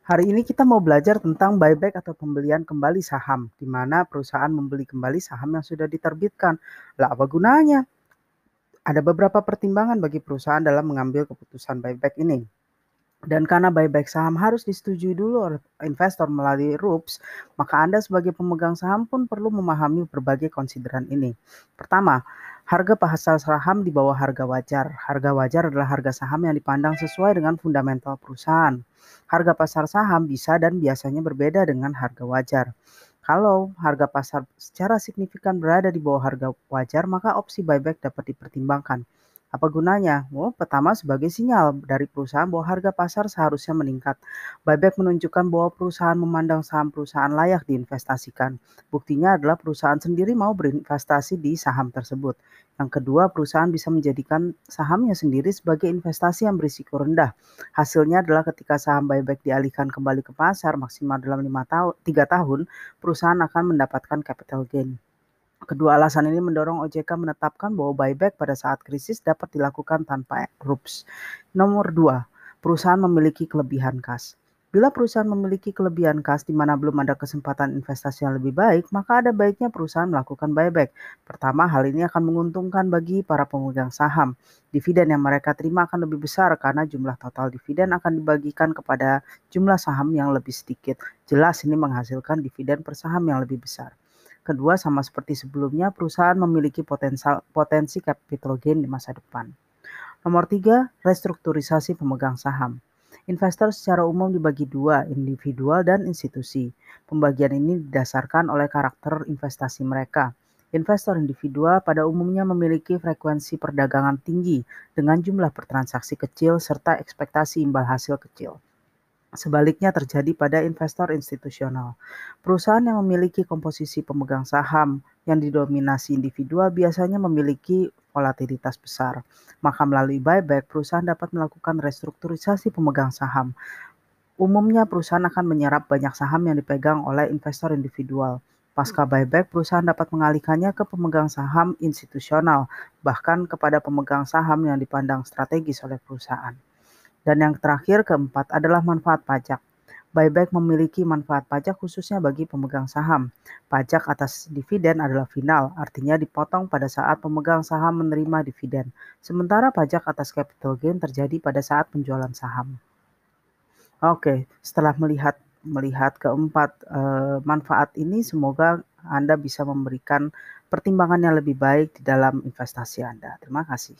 Hari ini kita mau belajar tentang buyback atau pembelian kembali saham, di mana perusahaan membeli kembali saham yang sudah diterbitkan. Lah apa gunanya? Ada beberapa pertimbangan bagi perusahaan dalam mengambil keputusan buyback ini. Dan karena buyback saham harus disetujui dulu oleh investor melalui RUPS, maka Anda sebagai pemegang saham pun perlu memahami berbagai konsideran ini. Pertama, Harga pasar saham di bawah harga wajar. Harga wajar adalah harga saham yang dipandang sesuai dengan fundamental perusahaan. Harga pasar saham bisa dan biasanya berbeda dengan harga wajar. Kalau harga pasar secara signifikan berada di bawah harga wajar, maka opsi buyback dapat dipertimbangkan. Apa gunanya? Oh, pertama sebagai sinyal dari perusahaan bahwa harga pasar seharusnya meningkat. Buyback menunjukkan bahwa perusahaan memandang saham perusahaan layak diinvestasikan. Buktinya adalah perusahaan sendiri mau berinvestasi di saham tersebut. Yang kedua, perusahaan bisa menjadikan sahamnya sendiri sebagai investasi yang berisiko rendah. Hasilnya adalah ketika saham buyback dialihkan kembali ke pasar maksimal dalam 5 tahun, 3 tahun, perusahaan akan mendapatkan capital gain. Kedua alasan ini mendorong OJK menetapkan bahwa buyback pada saat krisis dapat dilakukan tanpa RUPS. Nomor dua, perusahaan memiliki kelebihan kas. Bila perusahaan memiliki kelebihan kas di mana belum ada kesempatan investasi yang lebih baik, maka ada baiknya perusahaan melakukan buyback. Pertama, hal ini akan menguntungkan bagi para pemegang saham. Dividen yang mereka terima akan lebih besar karena jumlah total dividen akan dibagikan kepada jumlah saham yang lebih sedikit. Jelas ini menghasilkan dividen per saham yang lebih besar. Kedua, sama seperti sebelumnya, perusahaan memiliki potensial, potensi capital gain di masa depan. Nomor tiga, restrukturisasi pemegang saham. Investor secara umum dibagi dua, individual dan institusi. Pembagian ini didasarkan oleh karakter investasi mereka. Investor individual pada umumnya memiliki frekuensi perdagangan tinggi dengan jumlah bertransaksi kecil serta ekspektasi imbal hasil kecil. Sebaliknya terjadi pada investor institusional. Perusahaan yang memiliki komposisi pemegang saham yang didominasi individual biasanya memiliki volatilitas besar. Maka melalui buyback, perusahaan dapat melakukan restrukturisasi pemegang saham. Umumnya perusahaan akan menyerap banyak saham yang dipegang oleh investor individual. Pasca buyback, perusahaan dapat mengalihkannya ke pemegang saham institusional, bahkan kepada pemegang saham yang dipandang strategis oleh perusahaan. Dan yang terakhir keempat adalah manfaat pajak. Buyback memiliki manfaat pajak khususnya bagi pemegang saham. Pajak atas dividen adalah final, artinya dipotong pada saat pemegang saham menerima dividen. Sementara pajak atas capital gain terjadi pada saat penjualan saham. Oke, setelah melihat melihat keempat eh, manfaat ini, semoga Anda bisa memberikan pertimbangan yang lebih baik di dalam investasi Anda. Terima kasih.